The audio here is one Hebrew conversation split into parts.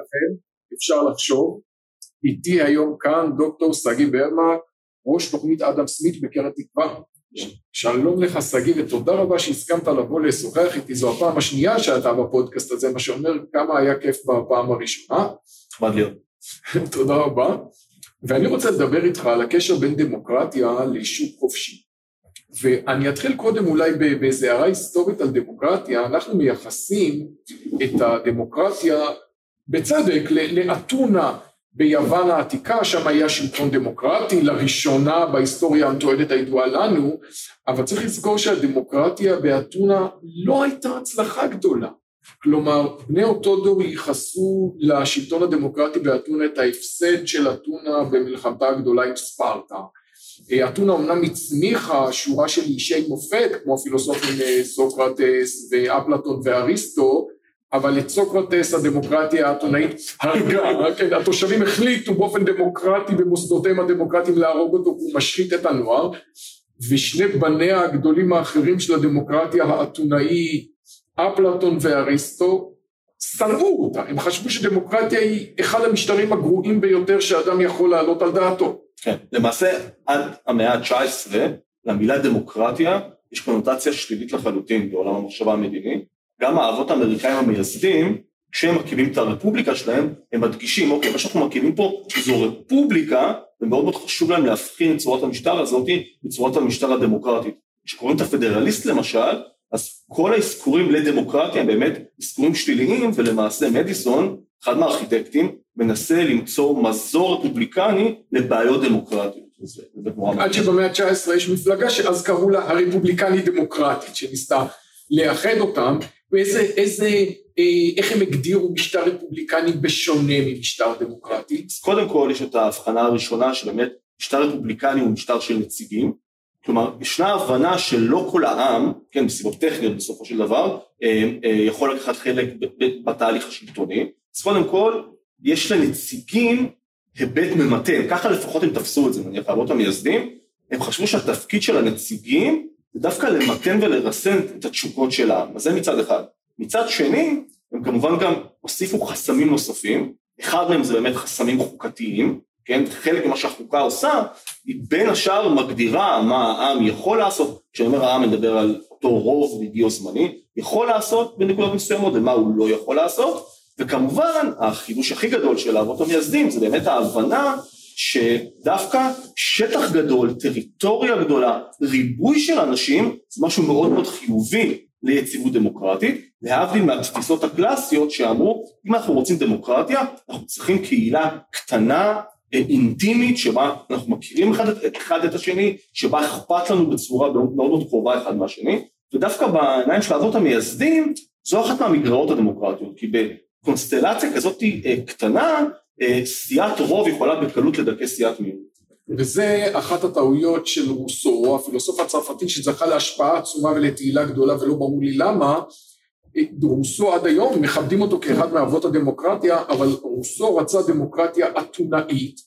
לכם, אפשר לחשוב. איתי היום כאן דוקטור שגיא ברמק, ראש תוכנית אדם סמית בקרן תקווה. שלום לך שגיא ותודה רבה שהסכמת לבוא לשוחח איתי, זו הפעם השנייה שאתה בפודקאסט הזה, מה שאומר כמה היה כיף בפעם הראשונה. נחמד להיות. תודה רבה. ואני רוצה לדבר איתך על הקשר בין דמוקרטיה לשוק חופשי. ואני אתחיל קודם אולי באיזו הערה היסטורית על דמוקרטיה, אנחנו מייחסים את הדמוקרטיה בצדק לאתונה ביוון העתיקה, שם היה שלטון דמוקרטי, לראשונה בהיסטוריה המתועדת הידועה לנו, אבל צריך לזכור שהדמוקרטיה באתונה לא הייתה הצלחה גדולה. כלומר, בני אותו דור ייחסו לשלטון הדמוקרטי באתונה את ההפסד של אתונה במלחמתה הגדולה עם ספרטה. אתונה אמנם הצמיחה שורה של אישי מופת, כמו הפילוסופים אה, סוקרטס ואפלטון ואריסטו, אבל את סוקרטס הדמוקרטיה האתונאית הרגה, כן, התושבים החליטו באופן דמוקרטי במוסדותיהם הדמוקרטיים להרוג אותו, הוא משחית את הנוער, ושני בניה הגדולים האחרים של הדמוקרטיה האתונאית, אפלטון ואריסטו, שנאו אותה, הם חשבו שדמוקרטיה היא אחד המשטרים הגרועים ביותר שאדם יכול להעלות על דעתו. כן, למעשה עד המאה ה-19 למילה דמוקרטיה יש קונוטציה שלילית לחלוטין בעולם המחשבה המדיני, גם האבות האמריקאים המייסדים, כשהם מרכיבים את הרפובליקה שלהם, הם מדגישים, אוקיי, מה שאנחנו מרכיבים פה זו רפובליקה, ומאוד מאוד חשוב להם להבחין את צורת המשטר הזאת בצורת המשטר הדמוקרטית. כשקוראים את הפדרליסט למשל, אז כל האזכורים לדמוקרטיה הם באמת אזכורים שליליים, ולמעשה מדיסון, אחד מהארכיטקטים, מנסה למצוא מזור רפובליקני לבעיות דמוקרטיות. עד שבמאה ה-19 יש מפלגה שאז קראו לה הרפובליקני דמוקרטית, שניסתה לאחד אותם, ואיזה, איזה, אה, איך הם הגדירו משטר רפובליקני בשונה ממשטר דמוקרטי? אז קודם כל יש את ההבחנה הראשונה שבאמת משטר רפובליקני הוא משטר של נציגים, כלומר ישנה הבנה שלא כל העם, כן מסיבות טכניות בסופו של דבר, אה, אה, יכול לקחת חלק בתהליך השלטוני, אז קודם כל יש לנציגים היבט ממתן, ככה לפחות הם תפסו את זה, נניח האבות המייסדים, הם חשבו שהתפקיד של הנציגים זה דווקא למתן ולרסן את התשוקות של העם, אז זה מצד אחד. מצד שני, הם כמובן גם הוסיפו חסמים נוספים, אחד מהם זה באמת חסמים חוקתיים, כן, חלק ממה שהחוקה עושה, היא בין השאר מגדירה מה העם יכול לעשות, כשאני אומר העם מדבר על אותו רוב או זמני, יכול לעשות בנקודות מסוימות ומה הוא לא יכול לעשות, וכמובן החידוש הכי גדול של האבות המייסדים זה באמת ההבנה שדווקא שטח גדול, טריטוריה גדולה, ריבוי של אנשים, זה משהו מאוד מאוד חיובי ליציבות דמוקרטית, להבדיל מהתפיסות הקלאסיות שאמרו, אם אנחנו רוצים דמוקרטיה, אנחנו צריכים קהילה קטנה, אינטימית, שבה אנחנו מכירים אחד אחד את השני, שבה אכפת לנו בצורה מאוד מאוד קרובה אחד מהשני, ודווקא בעיניים של האבות המייסדים, זו אחת מהמגרעות הדמוקרטיות, כי בקונסטלציה כזאת אה, קטנה, אה, סיעת רוב יכולה בקלות לדכא סיעת מיעוט. וזה אחת הטעויות של רוסו, הפילוסוף הצרפתי שזכה להשפעה עצומה ולתהילה גדולה ולא ברור לי למה, רוסו עד היום מכבדים אותו כאחד מאבות הדמוקרטיה, אבל רוסו רצה דמוקרטיה אתונאית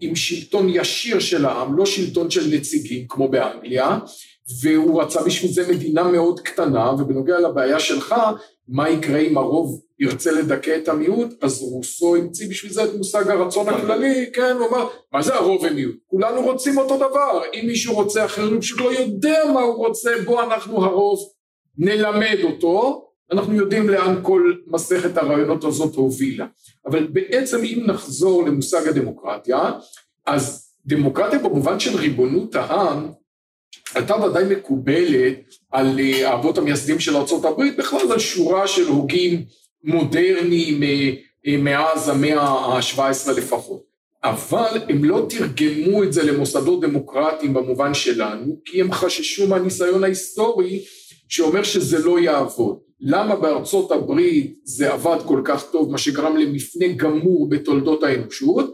עם שלטון ישיר של העם, לא שלטון של נציגים כמו באנגליה, והוא רצה בשביל זה מדינה מאוד קטנה, ובנוגע לבעיה שלך, מה יקרה אם הרוב ירצה לדכא את המיעוט, אז רוסו המציא בשביל זה את מושג הרצון הכללי, כן, הוא אמר, מה זה הרוב ומיעוט? כולנו רוצים אותו דבר, אם מישהו רוצה אחר, הוא פשוט לא יודע מה הוא רוצה, בוא אנחנו הרוב נלמד אותו, אנחנו יודעים לאן כל מסכת הרעיונות הזאת הובילה. אבל בעצם אם נחזור למושג הדמוקרטיה, אז דמוקרטיה במובן של ריבונות העם הייתה ודאי מקובלת על אה, האבות המייסדים של ארה"ב, בכלל על שורה של הוגים מודרניים אה, אה, מאז המאה ה-17 לפחות. אבל הם לא תרגמו את זה למוסדות דמוקרטיים במובן שלנו, כי הם חששו מהניסיון ההיסטורי שאומר שזה לא יעבוד. למה בארצות הברית זה עבד כל כך טוב, מה שגרם למפנה גמור בתולדות האנושות?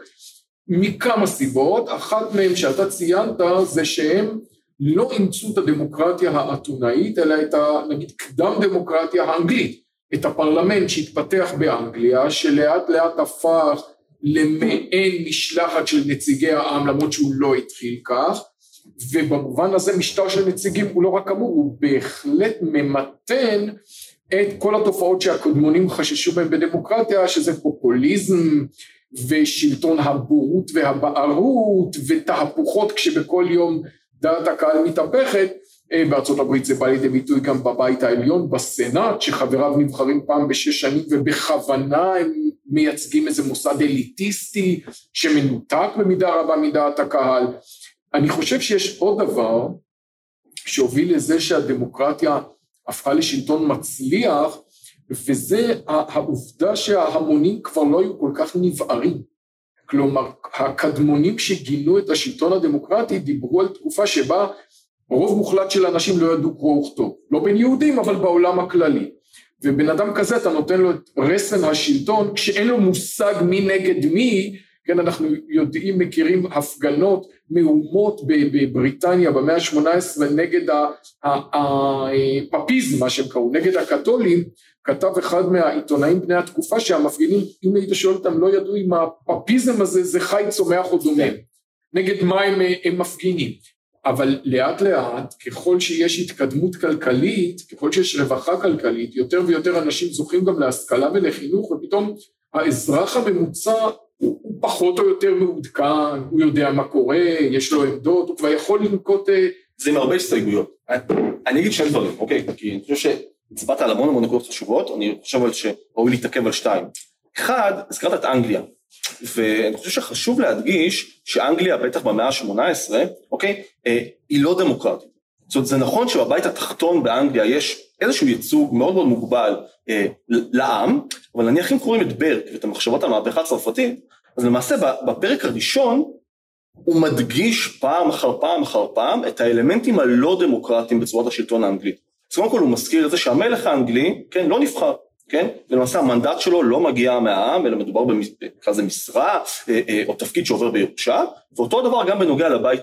מכמה סיבות, אחת מהן שאתה ציינת זה שהם לא אימצו את הדמוקרטיה האתונאית, אלא את ה... נגיד קדם דמוקרטיה האנגלית, את הפרלמנט שהתפתח באנגליה, שלאט לאט הפך למעין משלחת של נציגי העם, למרות שהוא לא התחיל כך, ובמובן הזה משטר של נציגים הוא לא רק אמור, הוא בהחלט ממתן את כל התופעות שהקודמונים חששו בהן בדמוקרטיה, שזה פופוליזם ושלטון הבורות והבערות ותהפוכות כשבכל יום דעת הקהל מתהפכת, בארצות הברית זה בא לידי ביטוי גם בבית העליון, בסנאט, שחבריו נבחרים פעם בשש שנים ובכוונה הם מייצגים איזה מוסד אליטיסטי שמנותק במידה רבה מדעת הקהל. אני חושב שיש עוד דבר שהוביל לזה שהדמוקרטיה הפכה לשלטון מצליח, וזה העובדה שההמונים כבר לא היו כל כך נבערים. כלומר, הקדמונים שגינו את השלטון הדמוקרטי דיברו על תקופה שבה רוב מוחלט של אנשים לא ידעו קרוא וכתוב, לא בין יהודים אבל בעולם הכללי. ובן אדם כזה אתה נותן לו את רסן השלטון כשאין לו מושג מי נגד מי, כן אנחנו יודעים מכירים הפגנות מהומות בבריטניה במאה ה-18 נגד הפפיזם מה שהם קראו, נגד הקתולים, כתב אחד מהעיתונאים בני התקופה שהמפגינים אם היית שואל אותם לא ידעו אם הפפיזם הזה זה חי צומח או דומם, נגד מה הם, הם מפגינים אבל לאט לאט ככל שיש התקדמות כלכלית, ככל שיש רווחה כלכלית, יותר ויותר אנשים זוכים גם להשכלה ולחינוך ופתאום האזרח הממוצע הוא, הוא פחות או יותר מעודכן, הוא יודע מה קורה, יש לו עמדות, הוא כבר יכול לנקוט... אה, זה עם הרבה הסתייגויות. אני אגיד שני דברים, אוקיי? כי אני חושב שהצבעת על המון המון נקודות חשובות, אני חושב שראוי להתעכב על שתיים. אחד, הזכרת את אנגליה. ואני חושב שחשוב להדגיש שאנגליה, בטח במאה ה-18, אוקיי, אה, היא לא דמוקרטית. זאת אומרת, זה נכון שבבית התחתון באנגליה יש איזשהו ייצוג מאוד מאוד מוגבל אה, לעם, אבל נניח אם קוראים את ברק ואת המחשבות המהפכה הצרפתית, אז למעשה בפרק הראשון הוא מדגיש פעם אחר פעם אחר פעם את האלמנטים הלא דמוקרטיים בצורת השלטון האנגלית. אז קודם כל הוא מזכיר את זה שהמלך האנגלי, כן, לא נבחר, כן? ולמעשה המנדט שלו לא מגיע מהעם, אלא מדובר בכזה משרה אה, אה, או תפקיד שעובר בירושה, ואותו דבר גם בנוגע לבית,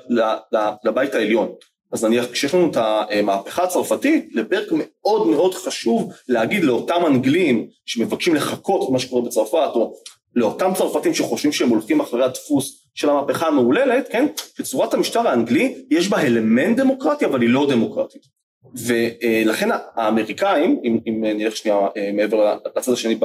לבית העליון. אז נניח כשיש לנו את המהפכה הצרפתית, לברק מאוד מאוד חשוב להגיד לאותם אנגלים שמבקשים לחקות את מה שקורה בצרפת, או לאותם צרפתים שחושבים שהם הולכים אחרי הדפוס של המהפכה המהוללת, כן? בצורת המשטר האנגלי יש בה אלמנט דמוקרטי אבל היא לא דמוקרטית. ולכן האמריקאים, אם, אם נלך שנייה אה, מעבר לצד השני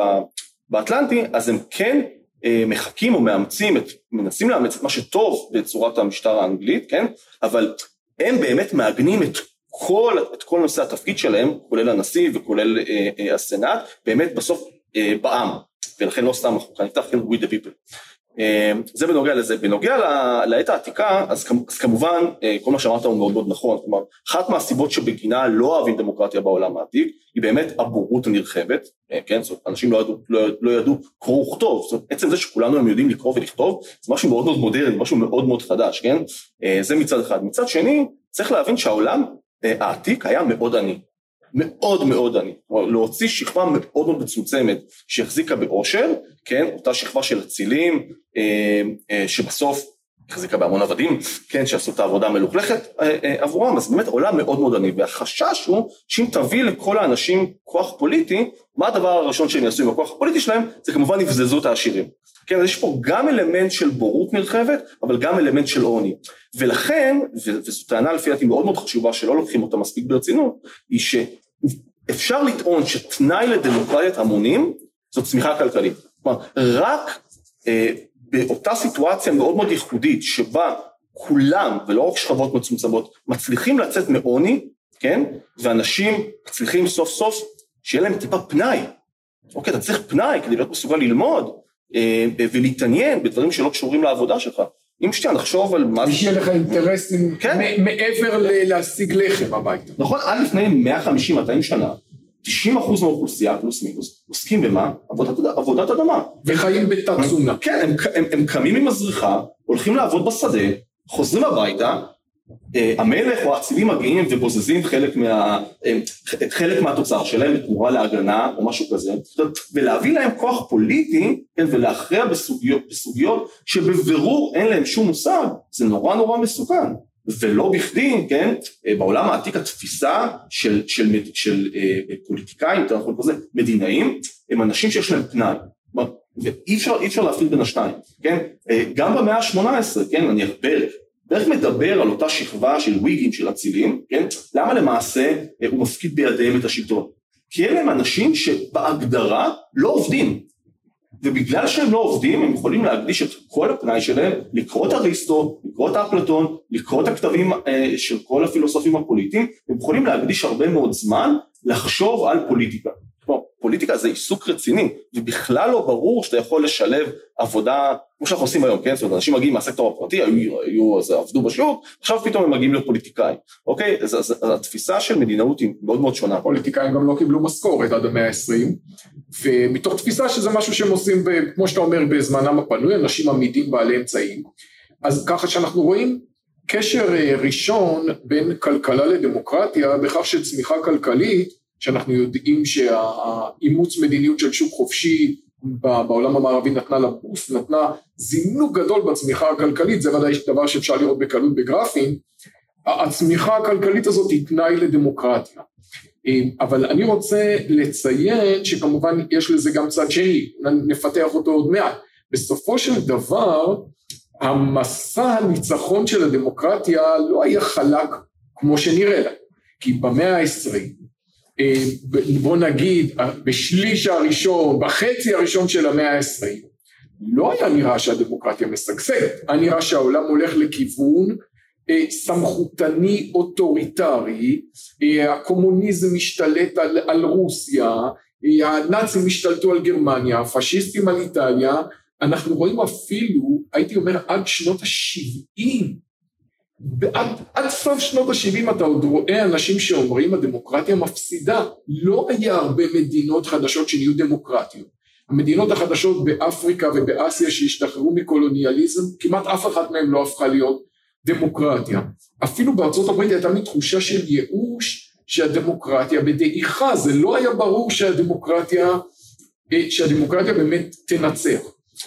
באטלנטי, אז הם כן אה, מחקים או מאמצים, את, מנסים לאמץ את מה שטוב בצורת המשטר האנגלית, כן? אבל הם באמת מעגנים את כל, את כל נושא התפקיד שלהם, כולל הנשיא וכולל אה, הסנאט, באמת בסוף בעם, ולכן לא סתם אנחנו כאן נפתח כן with the people. אמ, זה בנוגע לזה. בנוגע לעת העתיקה, אז, אז כמובן אה, כל מה שאמרת הוא מאוד מאוד נכון, כלומר אחת מהסיבות שבגינה לא אוהבים דמוקרטיה בעולם העתיק היא באמת הבורות הנרחבת, אה, כן, זאת אומרת אנשים לא ידעו, לא, לא ידעו קרוא וכתוב, זאת אומרת עצם זה שכולנו הם יודעים לקרוא ולכתוב זה משהו מאוד מאוד מודרני, משהו מאוד מאוד חדש, כן, אה, זה מצד אחד. מצד שני צריך להבין שהעולם העתיק היה מאוד עני, מאוד מאוד עני, כלומר להוציא שכבה מאוד מאוד מצומצמת שהחזיקה בעושר, כן, אותה שכבה של אצילים אה, אה, שבסוף החזיקה בהמון עבדים, כן, שעשו את העבודה המלוכלכת אה, אה, עבורם, אז באמת עולם מאוד מאוד עני, והחשש הוא שאם תביא לכל האנשים כוח פוליטי, מה הדבר הראשון שהם יעשו עם הכוח הפוליטי שלהם? זה כמובן יבזזו את העשירים. כן, אז יש פה גם אלמנט של בורות נרחבת, אבל גם אלמנט של עוני. ולכן, וזו טענה לפי דעתי מאוד מאוד חשובה שלא לוקחים אותה מספיק ברצינות, היא שאפשר לטעון שתנאי לדמוקרטיית המונים זו צמיחה כלכלית. כלומר, רק אה, באותה סיטואציה מאוד מאוד ייחודית שבה כולם, ולא רק שכבות מצומצמות, מצליחים לצאת מעוני, כן? ואנשים מצליחים סוף סוף שיהיה להם טיפה פנאי. אוקיי, אתה צריך פנאי כדי להיות מסוגל ללמוד אה, ולהתעניין בדברים שלא קשורים לעבודה שלך. אם שנייה נחשוב על משהו... שיהיה לך אינטרסים כן? מעבר להשיג לחם הביתה. נכון, עד לפני 150-200 שנה 90% מהאוכלוסייה פלוס מינוס עוסקים במה? עבודת, עבודת אדמה. וחיים בתת תזונה. כן, הם, הם, הם קמים עם הזריחה, הולכים לעבוד בשדה, חוזרים הביתה, אה, המלך או האצילים מגיעים ובוזזים חלק, מה, אה, חלק מהתוצר שלהם בתמורה להגנה או משהו כזה, ולהביא להם כוח פוליטי כן, ולהכריע בסוגיות, בסוגיות שבבירור אין להם שום מושג, זה נורא נורא מסוכן. ולא בכדי, כן, אה, בעולם העתיק התפיסה של, של, של, של אה, פוליטיקאים, יותר נכון לזה, מדינאים, הם אנשים שיש להם פנאי. ואי אפשר, אפשר להפריד בין השניים, כן? אה, גם במאה ה-18, כן, נניח ברק, בערך מדבר על אותה שכבה של וויגים, של אצילים, כן? למה למעשה הוא מפקיד בידיהם את השלטון? כי אלה הם אנשים שבהגדרה לא עובדים. ובגלל שהם לא עובדים, הם יכולים להקדיש את כל הפנאי שלהם לקרוא את אריסטו, לקרוא את אפלטון, לקרוא את הכתבים אה, של כל הפילוסופים הפוליטיים, הם יכולים להקדיש הרבה מאוד זמן לחשוב על פוליטיקה. פוליטיקה זה עיסוק רציני, ובכלל לא ברור שאתה יכול לשלב עבודה, כמו שאנחנו עושים היום, כן? זאת אומרת, אנשים מגיעים מהסקטור הפרטי, היו, היו, אז עבדו בשוק, עכשיו פתאום הם מגיעים להיות פוליטיקאים, אוקיי? אז, אז, אז התפיסה של מדינאות היא מאוד מאוד שונה. פוליטיקאים גם לא קיבלו משכורת עד המאה ה-20, ומתוך תפיסה שזה משהו שהם עושים, ב, כמו שאתה אומר, בזמנם הפנוי, אנשים עמידים בעלי אמצעים. אז ככה שאנחנו רואים קשר אה, ראשון בין כלכלה לדמוקרטיה, בכך שצמיחה כלכלית שאנחנו יודעים שהאימוץ מדיניות של שוק חופשי בעולם המערבי נתנה לה בוסט, נתנה זינוק גדול בצמיחה הכלכלית, זה ודאי דבר שאפשר לראות בקלות בגרפים, הצמיחה הכלכלית הזאת היא תנאי לדמוקרטיה. אבל אני רוצה לציין שכמובן יש לזה גם צד שני, נפתח אותו עוד מעט. בסופו של דבר, המסע הניצחון של הדמוקרטיה לא היה חלק כמו שנראה לה, כי במאה העשרים אה, בוא נגיד בשליש הראשון, בחצי הראשון של המאה העשרים, לא היה נראה שהדמוקרטיה משגשגת, היה נראה שהעולם הולך לכיוון אה, סמכותני אוטוריטרי, אה, הקומוניזם משתלט על, על רוסיה, הנאצים השתלטו על גרמניה, הפשיסטים על איטליה, אנחנו רואים אפילו, הייתי אומר עד שנות השבעים, עד, עד סוף שנות ה-70 אתה עוד רואה אנשים שאומרים הדמוקרטיה מפסידה. לא היה הרבה מדינות חדשות שנהיו דמוקרטיות. המדינות החדשות באפריקה ובאסיה שהשתחררו מקולוניאליזם, כמעט אף אחת מהן לא הפכה להיות דמוקרטיה. אפילו בארצות הברית הייתה מין תחושה של ייאוש שהדמוקרטיה בדעיכה, זה לא היה ברור שהדמוקרטיה, אה, שהדמוקרטיה באמת תנצח.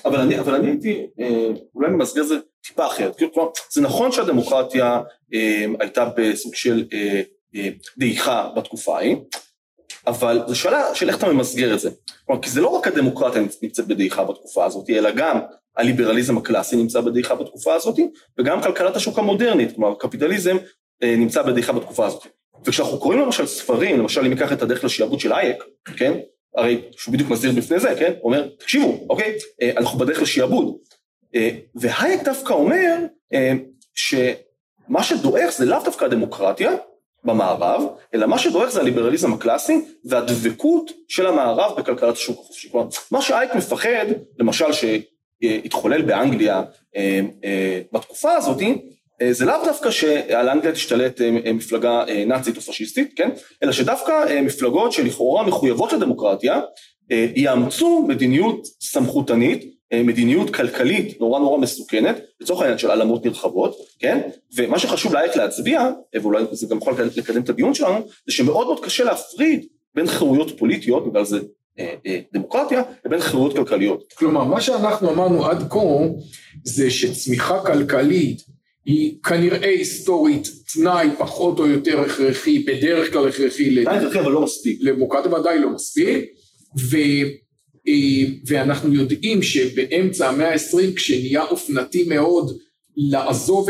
אבל אני, אבל אני הייתי, אה, אולי ממסגר זה טיפה אחרת, כלומר זה נכון שהדמוקרטיה אה, הייתה בסוג של אה, אה, דעיכה בתקופה ההיא, אבל זו שאלה של איך אתה ממסגר את זה, כלומר כי זה לא רק הדמוקרטיה נמצאת בדעיכה בתקופה הזאת, אלא גם הליברליזם הקלאסי נמצא בדעיכה בתקופה הזאת, וגם כלכלת השוק המודרנית, כלומר קפיטליזם אה, נמצא בדעיכה בתקופה הזאת. וכשאנחנו קוראים למשל ספרים, למשל אם ניקח את הדרך לשעבוד של אייק, כן? הרי שהוא בדיוק מסביר בפני זה, כן? הוא אומר, תקשיבו, אוקיי? אה, אנחנו בדרך לשעבוד. אה, והייק דווקא אומר שמה שדועך זה לאו דווקא הדמוקרטיה במערב, אלא מה שדועך זה הליברליזם הקלאסי והדבקות של המערב בכלכלת השוק החופשי. כלומר, מה שהייק מפחד, למשל שהתחולל באנגליה בתקופה הזאת, זה לאו דווקא שעל אנגליה תשתלט מפלגה נאצית או פשיסטית, כן? אלא שדווקא מפלגות שלכאורה מחויבות לדמוקרטיה, יאמצו מדיניות סמכותנית אה, מדיניות כלכלית נורא נורא מסוכנת, לצורך העניין של העלמות נרחבות, כן? ומה שחשוב לאייק להצביע, ואולי זה גם יכול לקדם את הדיון שלנו, זה שמאוד מאוד קשה להפריד בין חירויות פוליטיות, בגלל זה אה, אה, דמוקרטיה, לבין חירויות כלכליות. כלומר, מה שאנחנו אמרנו עד כה, זה שצמיחה כלכלית היא כנראה היסטורית תנאי פחות או יותר הכרחי, בדרך כלל הכרחי. אבל לא. לדמוקרטיה ודאי לא מספיק, ו... אה, ואנחנו יודעים שבאמצע המאה העשרים כשנהיה אופנתי מאוד לעזוב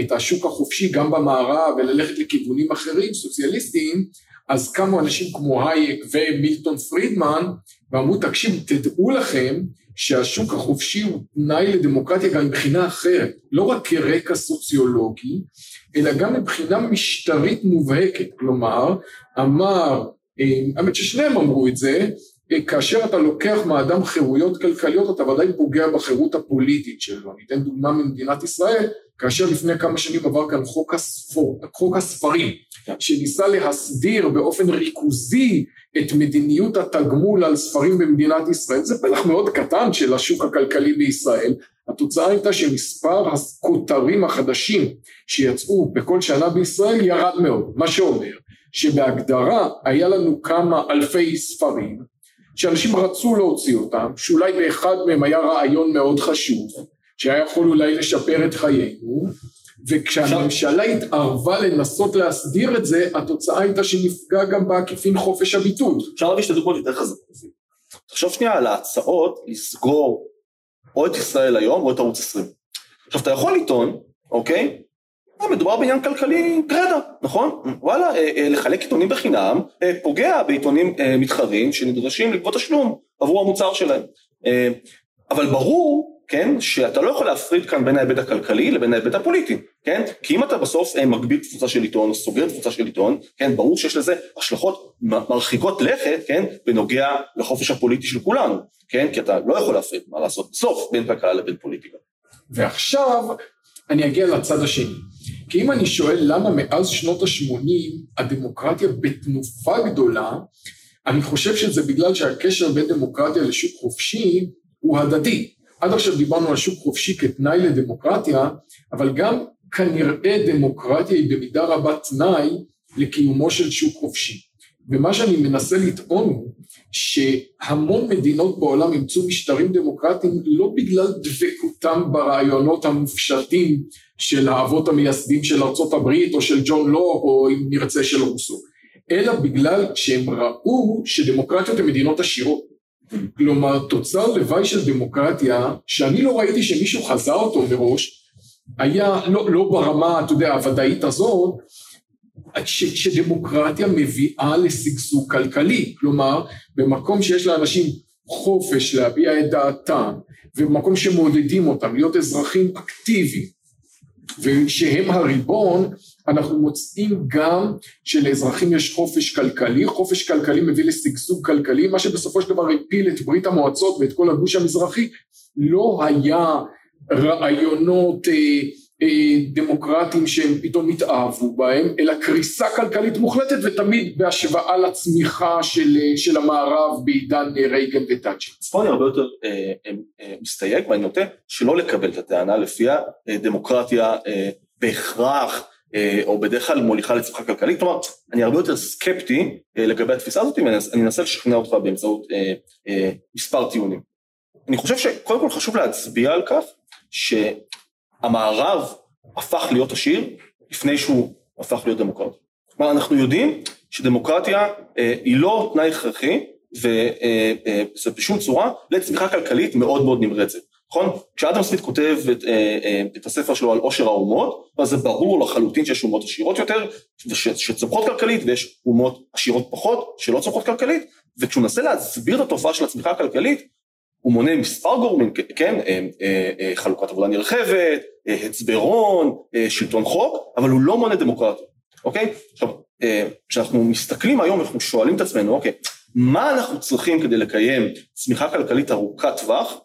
את השוק החופשי גם במערב וללכת לכיוונים אחרים סוציאליסטיים אז קמו אנשים כמו הייק ומילטון פרידמן ואמרו תקשיבו תדעו לכם שהשוק החופשי הוא תנאי לדמוקרטיה גם מבחינה אחרת. לא רק כרקע סוציולוגי אלא גם מבחינה משטרית מובהקת. כלומר אמר אה, האמת ששניהם אמרו את זה כאשר אתה לוקח מאדם חירויות כלכליות אתה ודאי פוגע בחירות הפוליטית שלו. אני אתן דוגמה ממדינת ישראל, כאשר לפני כמה שנים עבר כאן חוק, הספור, חוק הספרים, שניסה להסדיר באופן ריכוזי את מדיניות התגמול על ספרים במדינת ישראל, זה פלח מאוד קטן של השוק הכלכלי בישראל, התוצאה הייתה שמספר הכותרים החדשים שיצאו בכל שנה בישראל ירד מאוד, מה שאומר שבהגדרה היה לנו כמה אלפי ספרים שאנשים רצו להוציא אותם, שאולי באחד מהם היה רעיון מאוד חשוב, שהיה יכול אולי לשפר את חיינו, וכשהממשלה התערבה לנסות להסדיר את זה, התוצאה הייתה שנפגע גם בעקיפין חופש הביטוי. אפשר להביא שתי דוגמאות יותר חזקות. תחשוב שנייה על ההצעות לסגור או את ישראל היום או את ערוץ 20. עכשיו אתה יכול לטעון אוקיי? מדובר בעניין כלכלי גרידא, נכון? וואלה, לחלק עיתונים בחינם פוגע בעיתונים מתחרים שנדרשים לגבות תשלום עבור המוצר שלהם. אבל ברור כן, שאתה לא יכול להפריד כאן בין ההיבט הכלכלי לבין ההיבט הפוליטי, כן, כי אם אתה בסוף אה, מגביל תפוצה של עיתון או סוגר תפוצה של עיתון, כן, ברור שיש לזה השלכות מרחיקות לכת, כן, בנוגע לחופש הפוליטי של כולנו, כן, כי אתה לא יכול להפריד, מה לעשות, בסוף בין כלכלה לבין פוליטיקה. ועכשיו אני אגיע לצד השני, כי אם אני שואל למה מאז שנות ה-80 הדמוקרטיה בתנופה גדולה, אני חושב שזה בגלל שהקשר בין דמוקרטיה לשוק חופשי הוא הדדי. עד עכשיו דיברנו על שוק חופשי כתנאי לדמוקרטיה, אבל גם כנראה דמוקרטיה היא במידה רבה תנאי לקיומו של שוק חופשי. ומה שאני מנסה לטעון הוא שהמון מדינות בעולם אימצו משטרים דמוקרטיים לא בגלל דבקותם ברעיונות המופשטים של האבות המייסדים של ארצות הברית או של ג'ון לוק או אם נרצה של רוסו, אלא בגלל שהם ראו שדמוקרטיות הן מדינות עשירות. כלומר, תוצר לוואי של דמוקרטיה, שאני לא ראיתי שמישהו חזה אותו מראש, היה לא, לא ברמה, אתה יודע, הוודאית הזאת, ש, שדמוקרטיה מביאה לשגשוג כלכלי. כלומר, במקום שיש לאנשים חופש להביע את דעתם, ובמקום שמעודדים אותם להיות אזרחים אקטיביים, ושהם הריבון, אנחנו מוצאים גם שלאזרחים יש חופש כלכלי, חופש כלכלי מביא לשגשוג כלכלי, מה שבסופו של דבר הפיל את ברית המועצות ואת כל הגוש המזרחי, לא היה רעיונות אה, אה, דמוקרטיים שהם פתאום התאהבו בהם, אלא קריסה כלכלית מוחלטת ותמיד בהשוואה לצמיחה של, אה, של המערב בעידן רייגן ותאצ'ר. אז פה אני הרבה יותר אה, אה, מסתייג ואני נוטה שלא לקבל את הטענה לפיה אה, דמוקרטיה אה, בהכרח אה, או בדרך כלל מוליכה לצמיחה כלכלית, כלומר אני הרבה יותר סקפטי אה, לגבי התפיסה הזאת ואני אנסה לשכנע אותך באמצעות אה, מספר טיעונים. אני חושב שקודם כל חשוב להצביע על כך שהמערב הפך להיות עשיר לפני שהוא הפך להיות דמוקרטי. כלומר אנחנו יודעים שדמוקרטיה היא לא תנאי הכרחי וזה בשום צורה לצמיחה כלכלית מאוד מאוד נמרצת. נכון? כשאדם סמית כותב את, אה, אה, את הספר שלו על עושר האומות, אז זה ברור לחלוטין שיש אומות עשירות יותר, שצומחות כלכלית, ויש אומות עשירות פחות, שלא צומחות כלכלית, וכשהוא מנסה להסביר את התופעה של הצמיחה הכלכלית, הוא מונה מספר גורמים, כן, אה, חלוקת עבודה נרחבת, הצברון, שלטון חוק, אבל הוא לא מונה דמוקרטיה, אוקיי? עכשיו, כשאנחנו מסתכלים היום, אנחנו שואלים את עצמנו, אוקיי, מה אנחנו צריכים כדי לקיים צמיחה כלכלית ארוכת טווח,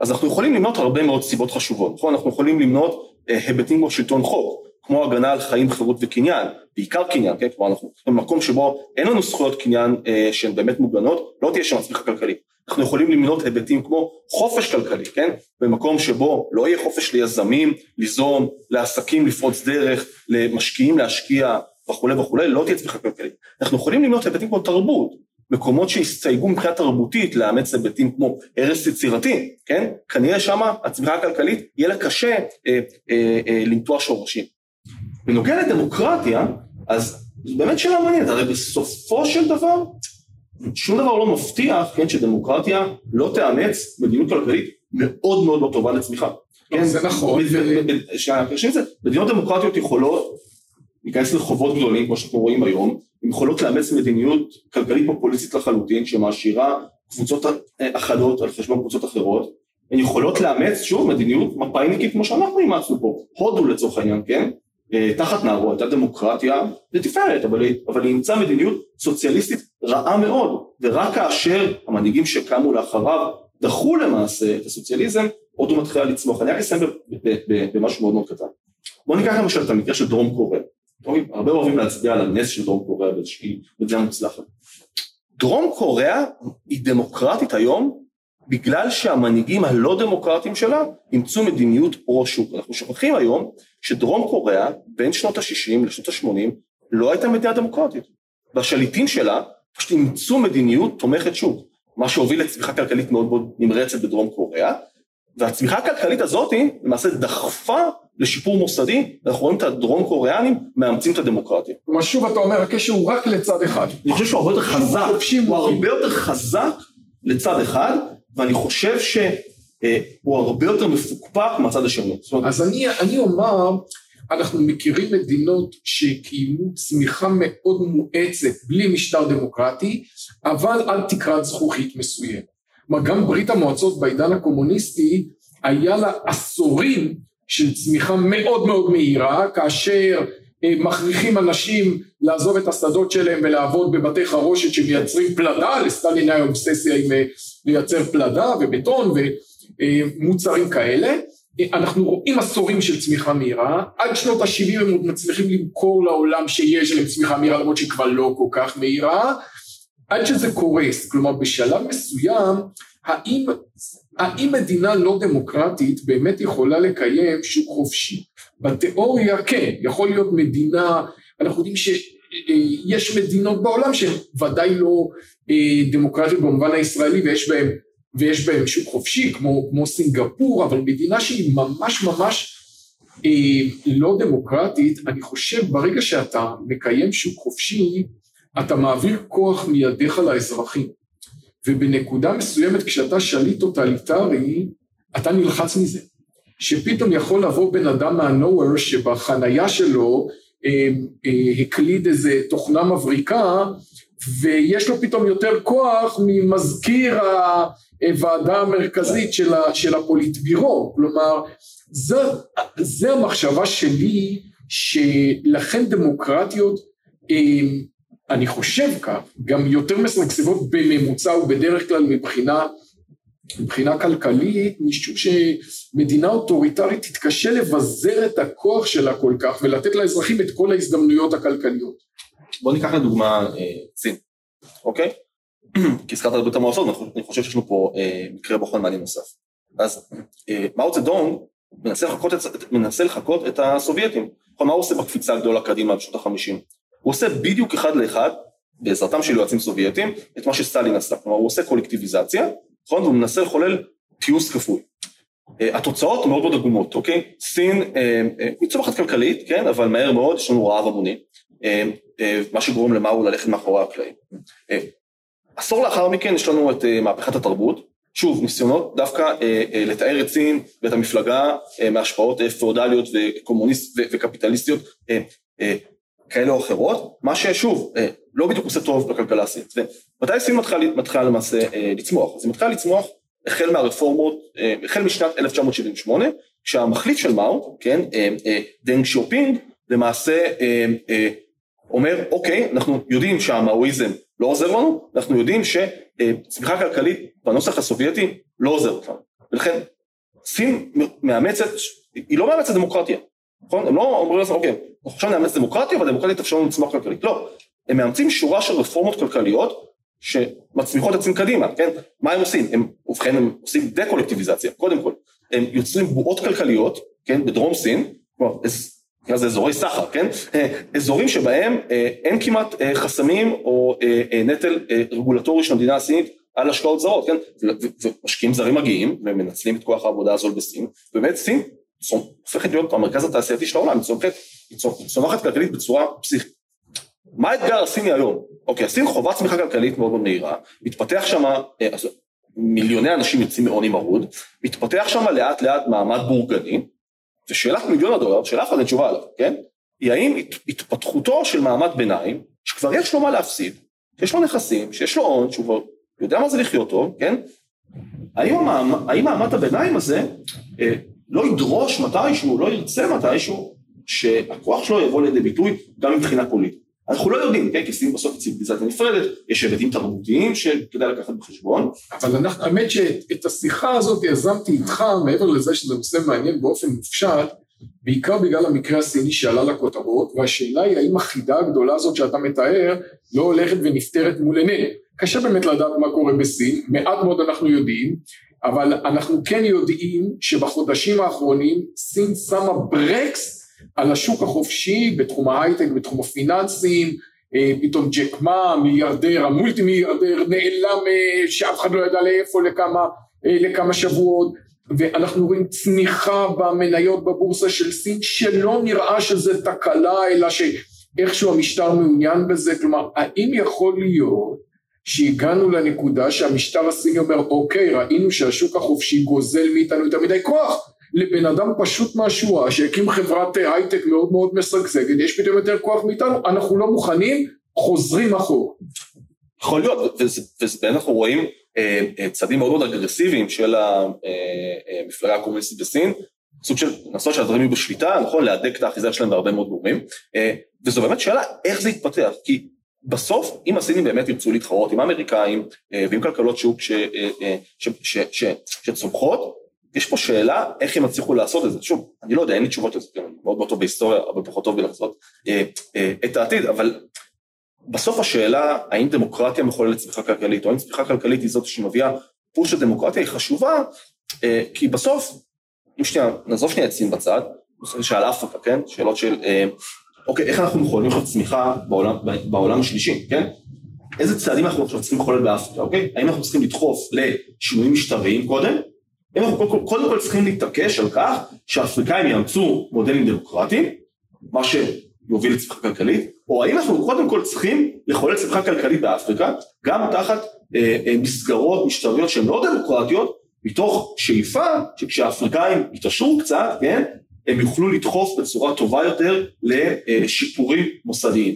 אז אנחנו יכולים למנות הרבה מאוד סיבות חשובות, נכון? אנחנו יכולים למנות אה, היבטים כמו שלטון חוק, כמו הגנה על חיים, חירות וקניין, בעיקר קניין, כן? כלומר אנחנו במקום שבו אין לנו זכויות קניין אה, שהן באמת מוגנות, לא תהיה שם צמיחה כלכלית. אנחנו יכולים למנות היבטים כמו חופש כלכלי, כן? במקום שבו לא יהיה חופש ליזמים, ליזום, לעסקים לפרוץ דרך, למשקיעים להשקיע וכולי וכולי, לא תהיה צמיחה כלכלית. אנחנו יכולים למנות היבטים כמו תרבות, מקומות שהסתייגו מבחינה תרבותית לאמץ היבטים כמו הרס יצירתי, כן? כנראה שמה הצמיחה הכלכלית יהיה לה קשה אה, אה, אה, לנטוע שורשים. בנוגע לדמוקרטיה, אז זו באמת שאלה מעניינת, הרי בסופו של דבר שום דבר לא מבטיח, כן, שדמוקרטיה לא תאמץ מדיניות כלכלית מאוד מאוד לא טובה לצמיחה. כן, זה נכון. מדינות דמוקרטיות יכולות להיכנס לחובות גדולים, כמו שאנחנו רואים היום, הן יכולות לאמץ מדיניות כלכלית פופוליסטית לחלוטין, שמעשירה קבוצות אחדות על חשבון קבוצות אחרות, הן יכולות לאמץ שוב מדיניות מפאיניקית כמו שאנחנו אימצנו פה, הודו לצורך העניין, כן? אה, תחת נערו הייתה דמוקרטיה לתפארת, אבל, אבל היא אימצה מדיניות סוציאליסטית רעה מאוד, ורק כאשר המנהיגים שקמו לאחריו דחו למעשה את הסוציאליזם, הודו מתחילה לצמוח. אני רק אסיים במשהו מאוד מאוד קטן. בואו ניקח למשל את המקרה של דרום קוריאה. הרבה אוהבים להצביע על הנס של דרום קוריאה באיזושהי מדינה מוצלחת. דרום קוריאה היא דמוקרטית היום בגלל שהמנהיגים הלא דמוקרטיים שלה אימצו מדיניות פרו שוק. אנחנו שוכחים היום שדרום קוריאה בין שנות ה-60 לשנות ה-80 לא הייתה מדינה דמוקרטית. והשליטים שלה פשוט אימצו מדיניות תומכת שוק, מה שהוביל לצמיחה כלכלית מאוד מאוד נמרצת בדרום קוריאה, והצמיחה הכלכלית הזאת למעשה דחפה לשיפור מוסדי, אנחנו רואים את הדרום קוריאנים מאמצים את הדמוקרטיה. כלומר שוב אתה אומר הקשר הוא רק לצד אחד. אני חושב שהוא הרבה יותר חזק, הוא הרבה יותר חזק לצד אחד, ואני חושב אה, הוא הרבה יותר מפוקפק מהצד השני. אז אני, אני אומר, אנחנו מכירים מדינות שקיימו צמיחה מאוד מואצת בלי משטר דמוקרטי, אבל על תקרת זכוכית מסוימת. כלומר גם ברית המועצות בעידן הקומוניסטי היה לה עשורים של צמיחה מאוד מאוד מהירה, כאשר אה, מכריחים אנשים לעזוב את השדות שלהם ולעבוד בבתי חרושת שמייצרים פלדה, לסטלין היה אובססיה עם אה, לייצר פלדה ובטון ומוצרים כאלה. אה, אנחנו רואים עשורים של צמיחה מהירה, עד שנות ה-70 הם עוד מצליחים למכור לעולם שיש להם צמיחה מהירה למרות שהיא כבר לא כל כך מהירה, עד שזה קורס, כלומר בשלב מסוים האם, האם מדינה לא דמוקרטית באמת יכולה לקיים שוק חופשי? בתיאוריה כן, יכול להיות מדינה, אנחנו יודעים שיש מדינות בעולם שהן ודאי לא אה, דמוקרטיות במובן הישראלי ויש בהן ויש בהם שוק חופשי כמו, כמו סינגפור, אבל מדינה שהיא ממש ממש אה, לא דמוקרטית, אני חושב ברגע שאתה מקיים שוק חופשי, אתה מעביר כוח מידיך לאזרחים. ובנקודה מסוימת כשאתה שליט טוטליטרי, אתה נלחץ מזה. שפתאום יכול לבוא בן אדם מהנוער שבחנייה שלו אה, אה, הקליד איזה תוכנה מבריקה ויש לו פתאום יותר כוח ממזכיר הוועדה המרכזית של, ה, של הפוליטבירו, כלומר זה, זה המחשבה שלי שלכן דמוקרטיות אה, אני חושב כך, גם יותר משגשגות בממוצע ובדרך כלל מבחינה מבחינה כלכלית, משום שמדינה אוטוריטרית תתקשה לבזר את הכוח שלה כל כך ולתת לאזרחים את כל ההזדמנויות הכלכליות. בוא ניקח לדוגמה אה, סין, אוקיי? כי הזכרת את ברית המועצות, אני חושב שיש לנו פה אה, מקרה בוחן מעניין נוסף. אז אה, מאו צדונג מנסה לחקות, את, הסובייטים. מה הוא עושה בקפיצה הגדולה קדימה בשנות החמישים? הוא עושה בדיוק אחד לאחד, בעזרתם של יועצים סובייטים, את מה שסטלין עשתה. כלומר, הוא עושה קולקטיביזציה, נכון? והוא מנסה לחולל טיוס כפוי. Uh, התוצאות מאוד מאוד עגומות, אוקיי? סין היא uh, צומחת כלכלית, כן? אבל מהר מאוד יש לנו רעב המוני, uh, uh, מה שגורם למאו ללכת מאחורי הקלעים. Uh, עשור לאחר מכן יש לנו את uh, מהפכת התרבות, שוב, ניסיונות דווקא uh, uh, לטהר את סין ואת המפלגה uh, מהשפעות uh, פאודליות וקומוניסט וקפיטליסטיות uh, uh, כאלה או אחרות, מה ששוב, uh, לא בדיוק עושה טוב לכלכלה הסינית. מתי סין מתחילה, מתחילה למעשה אה, לצמוח? אז היא מתחילה לצמוח החל מהרפורמות, אה, החל משנת 1978, כשהמחליף של מאו, כן, אה, אה, דנג שיאופינג, למעשה אה, אה, אומר, אוקיי, אנחנו יודעים שהמאואיזם לא עוזר לנו, אנחנו יודעים שצמיחה כלכלית בנוסח הסובייטי לא עוזרת לנו. ולכן סין מאמצת, היא לא מאמצת דמוקרטיה, נכון? הם לא אומרים לעצמם, אוקיי, אנחנו עכשיו נאמץ דמוקרטיה, אבל דמוקרטיה תאפשר לנו לצמוח כלכלית. לא, הם מאמצים שורה של רפורמות כלכליות שמצמיחות עצמם קדימה, כן? מה הם עושים? הם, ובכן הם עושים דה-קולקטיביזציה, קודם כל. הם יוצרים בועות כלכליות, כן? בדרום סין, כלומר, זה אזורי סחר, כן? אזורים שבהם אה, אין כמעט אה, חסמים או אה, נטל רגולטורי של המדינה הסינית על השקעות זרות, כן? ומשקיעים זרים מגיעים ומנצלים את כוח העבודה הזול בסין, ובאמת סין הופכת להיות המרכז התעשייתי של העולם, היא צומחת כלכלית בצורה פסיכית. מה האתגר הסיני היום? אוקיי, הסין חובה צמיחה כלכלית מאוד מאוד מהירה, מתפתח שם, אה, מיליוני אנשים יוצאים מעוני מרוד, מתפתח שם לאט לאט מעמד בורגני, ושאלת מיליון הדולר, שאלה אחד אין תשובה עליו, כן? היא האם התפתחותו של מעמד ביניים, שכבר יש לו מה להפסיד, שיש לו נכסים, שיש לו הון, שהוא כבר יודע מה זה לחיות טוב, כן? האם, המעמד, האם מעמד הביניים הזה אה, לא ידרוש מתישהו, לא ירצה מתישהו, שהכוח שלו יבוא לידי ביטוי גם מבחינה פוליטית. אנחנו לא יודעים, כן, כי סין בסוף ציוויליזציה נפרדת, יש היבטים תרבותיים שכדאי לקחת בחשבון. אבל אנחנו, האמת שאת השיחה הזאת יזמתי איתך, מעבר לזה שזה נושא מעניין באופן מופשט, בעיקר בגלל המקרה הסיני שעלה לכותרות, והשאלה היא האם החידה הגדולה הזאת שאתה מתאר לא הולכת ונפתרת מול עינינו. קשה באמת לדעת מה קורה בסין, מעט מאוד אנחנו יודעים, אבל אנחנו כן יודעים שבחודשים האחרונים סין שמה ברקס על השוק החופשי בתחום ההייטק, בתחום הפיננסים, אה, פתאום ג'ק מה, מיליארדר, המולטי מיליארדר נעלם אה, שאף אחד לא ידע לאיפה לכמה, אה, לכמה שבועות ואנחנו רואים צניחה במניות בבורסה של סין שלא נראה שזה תקלה אלא שאיכשהו המשטר מעוניין בזה, כלומר האם יכול להיות שהגענו לנקודה שהמשטר הסיני אומר אוקיי ראינו שהשוק החופשי גוזל מאיתנו יותר מדי כוח. לבן אדם פשוט מהשורה שהקים חברת הייטק מאוד מאוד משגשגת יש פתאום יותר כוח מאיתנו אנחנו לא מוכנים חוזרים אחור. יכול להיות ובאמת אנחנו רואים אה, אה, צעדים מאוד מאוד אגרסיביים של המפלגה אה, הקומוניסטית בסין. סוג של לנסות שהדברים יהיו בשליטה נכון? להדק את האחיזה שלהם בהרבה מאוד גורמים. וזו באמת שאלה איך זה יתפתח? כי בסוף אם הסינים באמת ירצו להתחרות עם האמריקאים ועם כלכלות שוק שצומחות יש פה שאלה איך הם יצליחו לעשות את זה, שוב, אני לא יודע, אין לי תשובות לזה, אני מאוד מאוד טוב בהיסטוריה, אבל פחות טוב בלחזות אה, אה, את העתיד, אבל בסוף השאלה האם דמוקרטיה מחוללת צמיחה כלכלית, או האם צמיחה כלכלית היא זאת שמביאה פוש הדמוקרטיה היא חשובה, אה, כי בסוף, אם שנייה, נעזוב שנייה את סין בצד, שאל אפריקה, כן, שאלות של, אוקיי, איך אנחנו מחוללים עכשיו צמיחה בעולם, בעולם השלישי, כן? איזה צעדים אנחנו עכשיו צריכים לחולל באפריקה, אוקיי? האם אנחנו צריכים לדחוף לשינויים משטריים קודם, אנחנו קודם כל צריכים להתעקש על כך שהאפריקאים יאמצו מודלים דמוקרטיים, מה שיוביל לצמיחה כלכלית, או האם אנחנו קודם כל צריכים לחולל צמיחה כלכלית באפריקה, גם תחת אה, אה, מסגרות משטריות שהן לא דמוקרטיות, מתוך שאיפה שכשהאפריקאים יתעשרו קצת, כן, הם יוכלו לדחוף בצורה טובה יותר לשיפורים מוסדיים.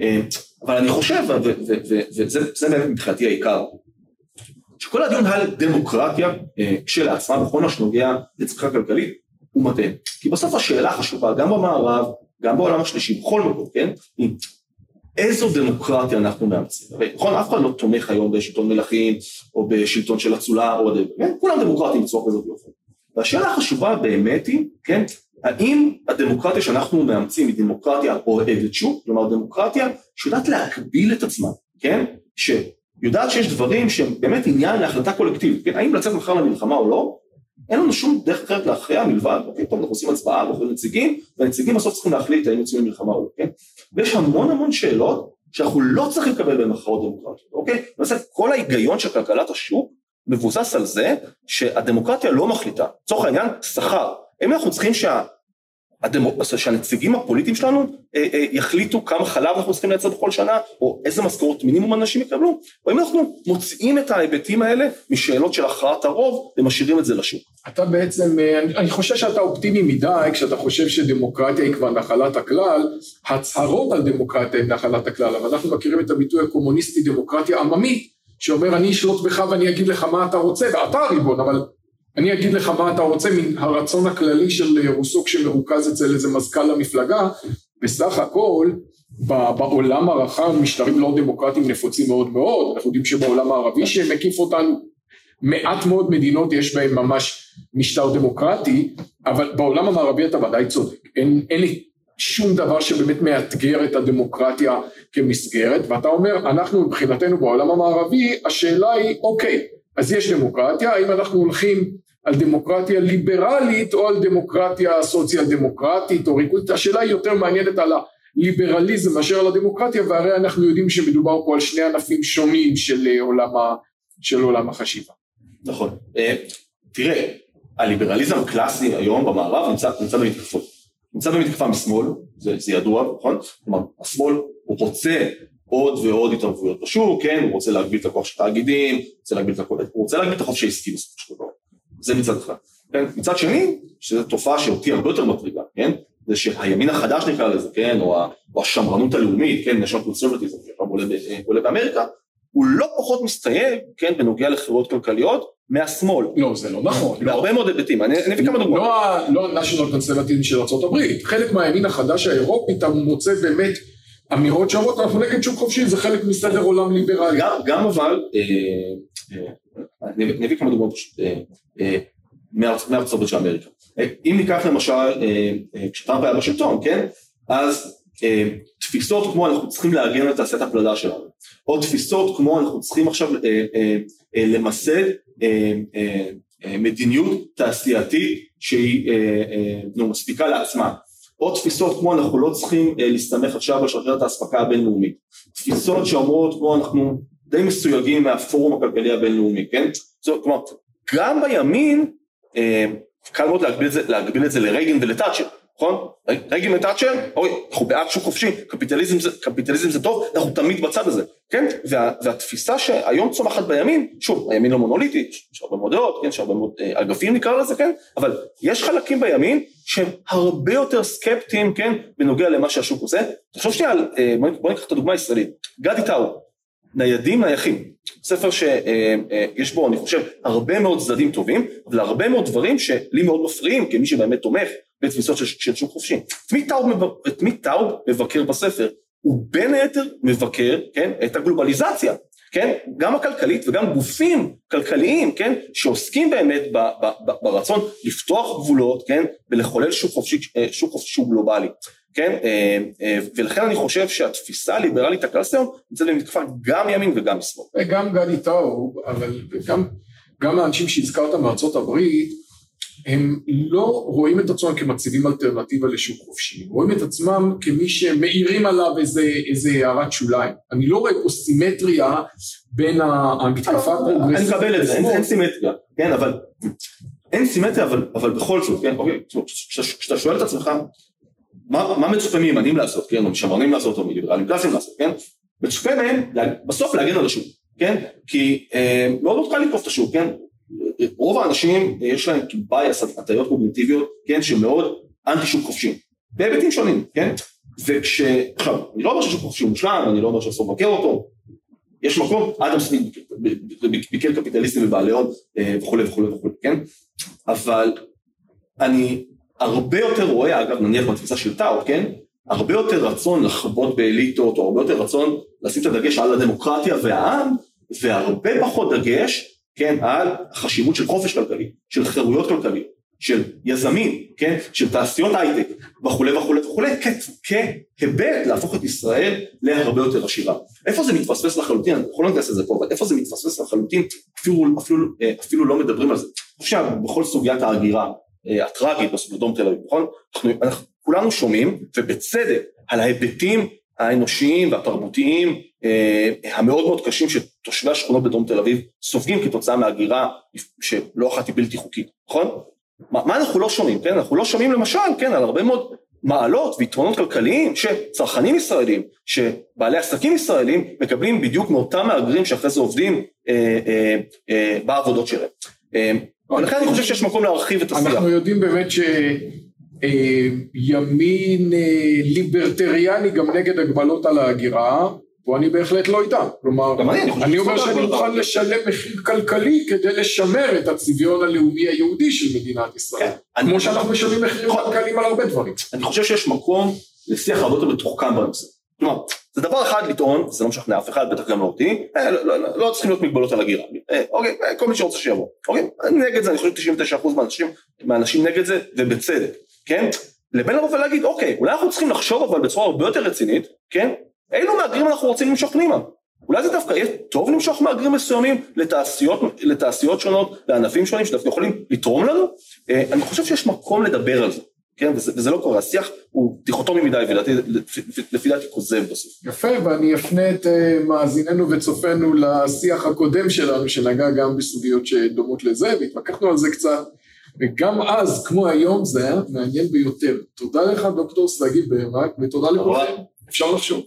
אה, אבל אני חושב, וזה באמת מבחינתי העיקר, שכל הדיון על דמוקרטיה אה, כשלעצמה בכל מה שנוגע לצריכה כלכלית הוא מטעה. כי בסוף השאלה החשובה גם במערב, גם בעולם השלישי, בכל מקום, כן? איזו דמוקרטיה אנחנו מאמצים. נכון, אף אחד לא תומך היום בשלטון מלכים או בשלטון של אצולה או עוד, כן? כולם דמוקרטיים בצורה כזאת ויופי. והשאלה החשובה באמת היא, כן? האם הדמוקרטיה שאנחנו מאמצים היא דמוקרטיה אוהדת שוק, כלומר דמוקרטיה שיודעת להקביל את עצמה, כן? ש... יודעת שיש דברים שהם באמת עניין להחלטה קולקטיבית, כן? האם לצאת מחר למלחמה או לא, אין לנו שום דרך אחרת להכריע מלבד, אוקיי, טוב, אנחנו עושים הצבעה, בוחרים נציגים, והנציגים בסוף צריכים להחליט האם יוצאים למלחמה או לא, כן? ויש המון המון שאלות שאנחנו לא צריכים לקבל בהן הכרעות דמוקרטיות, אוקיי? למעשה כל ההיגיון של כלכלת השוק מבוסס על זה שהדמוקרטיה לא מחליטה, לצורך העניין שכר, אם אנחנו צריכים שה... שהנציגים הפוליטיים שלנו אה, אה, יחליטו כמה חלב אנחנו צריכים לייצר בכל שנה, או איזה משכורות מינימום אנשים יקבלו, או אם אנחנו מוצאים את ההיבטים האלה משאלות של הכרעת הרוב ומשאירים את זה לשוק. אתה בעצם, אה, אני חושב שאתה אופטימי מדי כשאתה חושב שדמוקרטיה היא כבר נחלת הכלל, הצהרות על דמוקרטיה הן נחלת הכלל, אבל אנחנו מכירים את הביטוי הקומוניסטי דמוקרטיה עממית, שאומר אני אשלוט בך ואני אגיד לך מה אתה רוצה, ואתה הריבון, אבל אני אגיד לך מה אתה רוצה מן הרצון הכללי של רוסו כשמרוכז אצל איזה מזכ"ל המפלגה, בסך הכל בעולם הרחב משטרים לא דמוקרטיים נפוצים מאוד מאוד, אנחנו יודעים שבעולם הערבי שמקיף אותנו. מעט מאוד מדינות יש בהן ממש משטר דמוקרטי, אבל בעולם המערבי אתה ודאי צודק, אין, אין לי שום דבר שבאמת מאתגר את הדמוקרטיה כמסגרת, ואתה אומר אנחנו מבחינתנו בעולם המערבי השאלה היא אוקיי אז יש דמוקרטיה, האם אנחנו הולכים על דמוקרטיה ליברלית או על דמוקרטיה סוציאל דמוקרטית או ריקוד, השאלה היא יותר מעניינת על הליברליזם מאשר על הדמוקרטיה והרי אנחנו יודעים שמדובר פה על שני ענפים שונים של אה, עולם, ה, של עולם החשיבה. נכון, אה, תראה הליברליזם הקלאסי היום במערב נמצא, נמצא במתקפות, נמצא במתקפה משמאל, זה, זה ידוע, נכון? כלומר השמאל הוא רוצה עוד ועוד התערבויות בשוק, כן, הוא רוצה להגביל את הכוח של תאגידים, רוצה להגביל את הכוח, הוא רוצה להגביל את החופש העסקי בסופו של דבר. זה מצד אחד. כן? מצד שני, שזו תופעה שאותי הרבה יותר מטרידה, כן? זה שהימין החדש נקרא לזה, כן? או, או השמרנות הלאומית, כן? national conservatism, שעכשיו עולה, עולה באמריקה, הוא לא פחות מסתייג, כן? בנוגע לחברות כלכליות, מהשמאל. לא, זה לא נכון. בהרבה לא. מאוד היבטים, אני אביא כמה דוגמאות. לא ה-national conservatism של ארה"ב, חלק מהימין החדש האירופי, אתה מוצא באמת אמירות שאומרות אנחנו נגד שוק חופשי, זה חלק מסדר עולם ליברלי. גם, אבל, אה, אה, אני אביא כמה דוגמאות אה, מארצות הברית של אמריקה. אם ניקח למשל, כשטראמפ היה בשלטון, כן? אז תפיסות כמו אנחנו צריכים להגן על תעשיית הפלדה שלנו, או תפיסות כמו אנחנו צריכים עכשיו למסד מדיניות תעשייתית שהיא מספיקה לעצמה, או תפיסות כמו אנחנו לא צריכים להסתמך עכשיו על שרשרת האספקה הבינלאומית, תפיסות שאומרות כמו אנחנו די מסויגים מהפורום הכלכלי הבינלאומי, כן? זאת אומרת, גם בימין אה, קל מאוד להגביל את זה, להגביל את זה לרייגן ולתאצ'ר, נכון? רגל תאצ'ר, אוי, אנחנו בעד שוק חופשי, קפיטליזם זה, קפיטליזם זה טוב, אנחנו תמיד בצד הזה, כן? וה, והתפיסה שהיום צומחת בימין, שוב, הימין לא מונוליטי, יש הרבה מאוד דעות, כן? יש הרבה מאוד אה, אגפים נקרא לזה, כן? אבל יש חלקים בימין שהם הרבה יותר סקפטיים, כן? בנוגע למה שהשוק עושה. תחשוב שנייה על, אה, בוא ניקח את הדוגמה הישראלית, גדי טאו, ניידים נייחים, ספר שיש אה, בו אני חושב הרבה מאוד צדדים טובים, אבל הרבה מאוד דברים שלי מאוד מפריעים כמי שבאמת תומך בתפיסות של, של שוק חופשי. את מי טאוב, את מי טאוב מבקר בספר? הוא בין היתר מבקר, כן, את הגלובליזציה, כן, גם הכלכלית וגם גופים כלכליים, כן, שעוסקים באמת ב, ב, ב, ברצון לפתוח גבולות, כן, ולחולל שוק חופשי, אה, שוק חופשי שהוא גלובלי. כן, אה, אה, ולכן אני חושב שהתפיסה הליברלית הקלאסית נמצאת במתקפה גם ימין וגם משמאל. וגם גדי טאו, אבל גם, גם האנשים שהזכרת מארצות הברית, הם לא רואים את עצמם כמציבים אלטרנטיבה לשוק חופשי, הם רואים את עצמם כמי שמאירים עליו איזה, איזה הערת שוליים. אני לא רואה פה סימטריה בין המתקפה הפרוגרסיבית. אני מקבל את זה, אין סימטריה, כן, אבל אין סימטריה, אבל, אבל בכל זאת, כן, אוקיי, כשאתה שואל את עצמך, מה, מה מצופה מימנים לעשות, כן, או משמרנים לעשות, או מליברלים קלאסיים לעשות, כן, מצופה מהם בסוף להגן על השוק, כן, כי אה, מאוד מאוד קל לתקוף את השוק, כן, רוב האנשים יש להם בייס, הטיות קוגניטיביות, כן, שמאוד אנטי שוק חופשי, בהיבטים שונים, כן, וכש... עכשיו, אני לא אומר ששוק חופשי מושלם, אני לא אומר שאסור לבקר אותו, יש מקום, אדם סמית ביקר קפיטליסטים ובעלי הון אה, וכולי וכולי וכולי, כן, אבל אני הרבה יותר רואה, אגב, נניח בתפיסה של טאו, כן, הרבה יותר רצון לחבוט באליטות, או הרבה יותר רצון לשים את הדגש על הדמוקרטיה והעם, והרבה פחות דגש כן, על החשיבות של חופש כלכלי, של חירויות כלכליות, של יזמים, כן, של תעשיות הייטק וכולי וכולי וכולי, כהיבט להפוך את ישראל להרבה יותר עשירה. איפה זה מתפספס לחלוטין, אני יכול להיכנס לזה פה, אבל איפה זה מתפספס לחלוטין, אפילו, אפילו, אפילו לא מדברים על זה. עכשיו, בכל סוגיית ההגירה אה, הטראגית בדרום תל אביב, נכון? אנחנו, אנחנו כולנו שומעים, ובצדק, על ההיבטים האנושיים והתרבותיים אה, המאוד מאוד קשים שתושבי השכונות בדרום תל אביב סופגים כתוצאה מהגירה שלא אחת היא בלתי חוקית, נכון? מה, מה אנחנו לא שומעים, כן? אנחנו לא שומעים למשל, כן, על הרבה מאוד מעלות ויתרונות כלכליים שצרכנים ישראלים, שבעלי עסקים ישראלים מקבלים בדיוק מאותם מהגרים שאחרי זה עובדים אה, אה, אה, בעבודות שלהם. אה, ולכן אני חושב שיש מקום להרחיב את השיח. אנחנו יודעים באמת ש... אה, ימין אה, ליברטריאני גם נגד הגבלות על ההגירה, ואני בהחלט לא איתם. כלומר, אני, אומר שאני מוכן לשלם מחיר כלכלי כדי לשמר את הצביון הלאומי היהודי של מדינת ישראל. כן, כמו שאנחנו משלמים מחירים כלכליים על הרבה דברים. אני חושב שיש מקום לשיח הרבה יותר מתוחכם בנושא. כלומר, זה דבר אחד לטעון, זה לא משכנע אף אחד, בטח גם לא אותי, אה, לא, לא, לא, לא צריכים להיות מגבלות על הגירה. אוקיי, כל מי שרוצה שיבוא. אוקיי, נגד זה, אני חושב 99% מהאנשים, מהאנשים נגד זה, ובצדק. כן? לבין לבוא ולהגיד, אוקיי, אולי אנחנו צריכים לחשוב אבל בצורה הרבה יותר רצינית, כן? אילו מהגרים אנחנו רוצים למשוך פנימה? אולי זה דווקא יהיה טוב למשוך מהגרים מסוימים לתעשיות, לתעשיות שונות, לענפים שונים שדווקא יכולים לתרום לנו? אה, אני חושב שיש מקום לדבר על זה, כן? וזה, וזה לא קורה, השיח הוא דיכוטומי מדי ולפי דעתי כוזב בסוף. יפה, ואני אפנה את אה, מאזיננו וצופינו לשיח הקודם שלנו, שנגע גם בסוגיות שדומות לזה, והתווכחנו על זה קצת. וגם אז, כמו היום, זה היה מעניין ביותר. תודה לך, דוקטור שגיא ברק, ותודה לכולכם. אפשר לחשוב.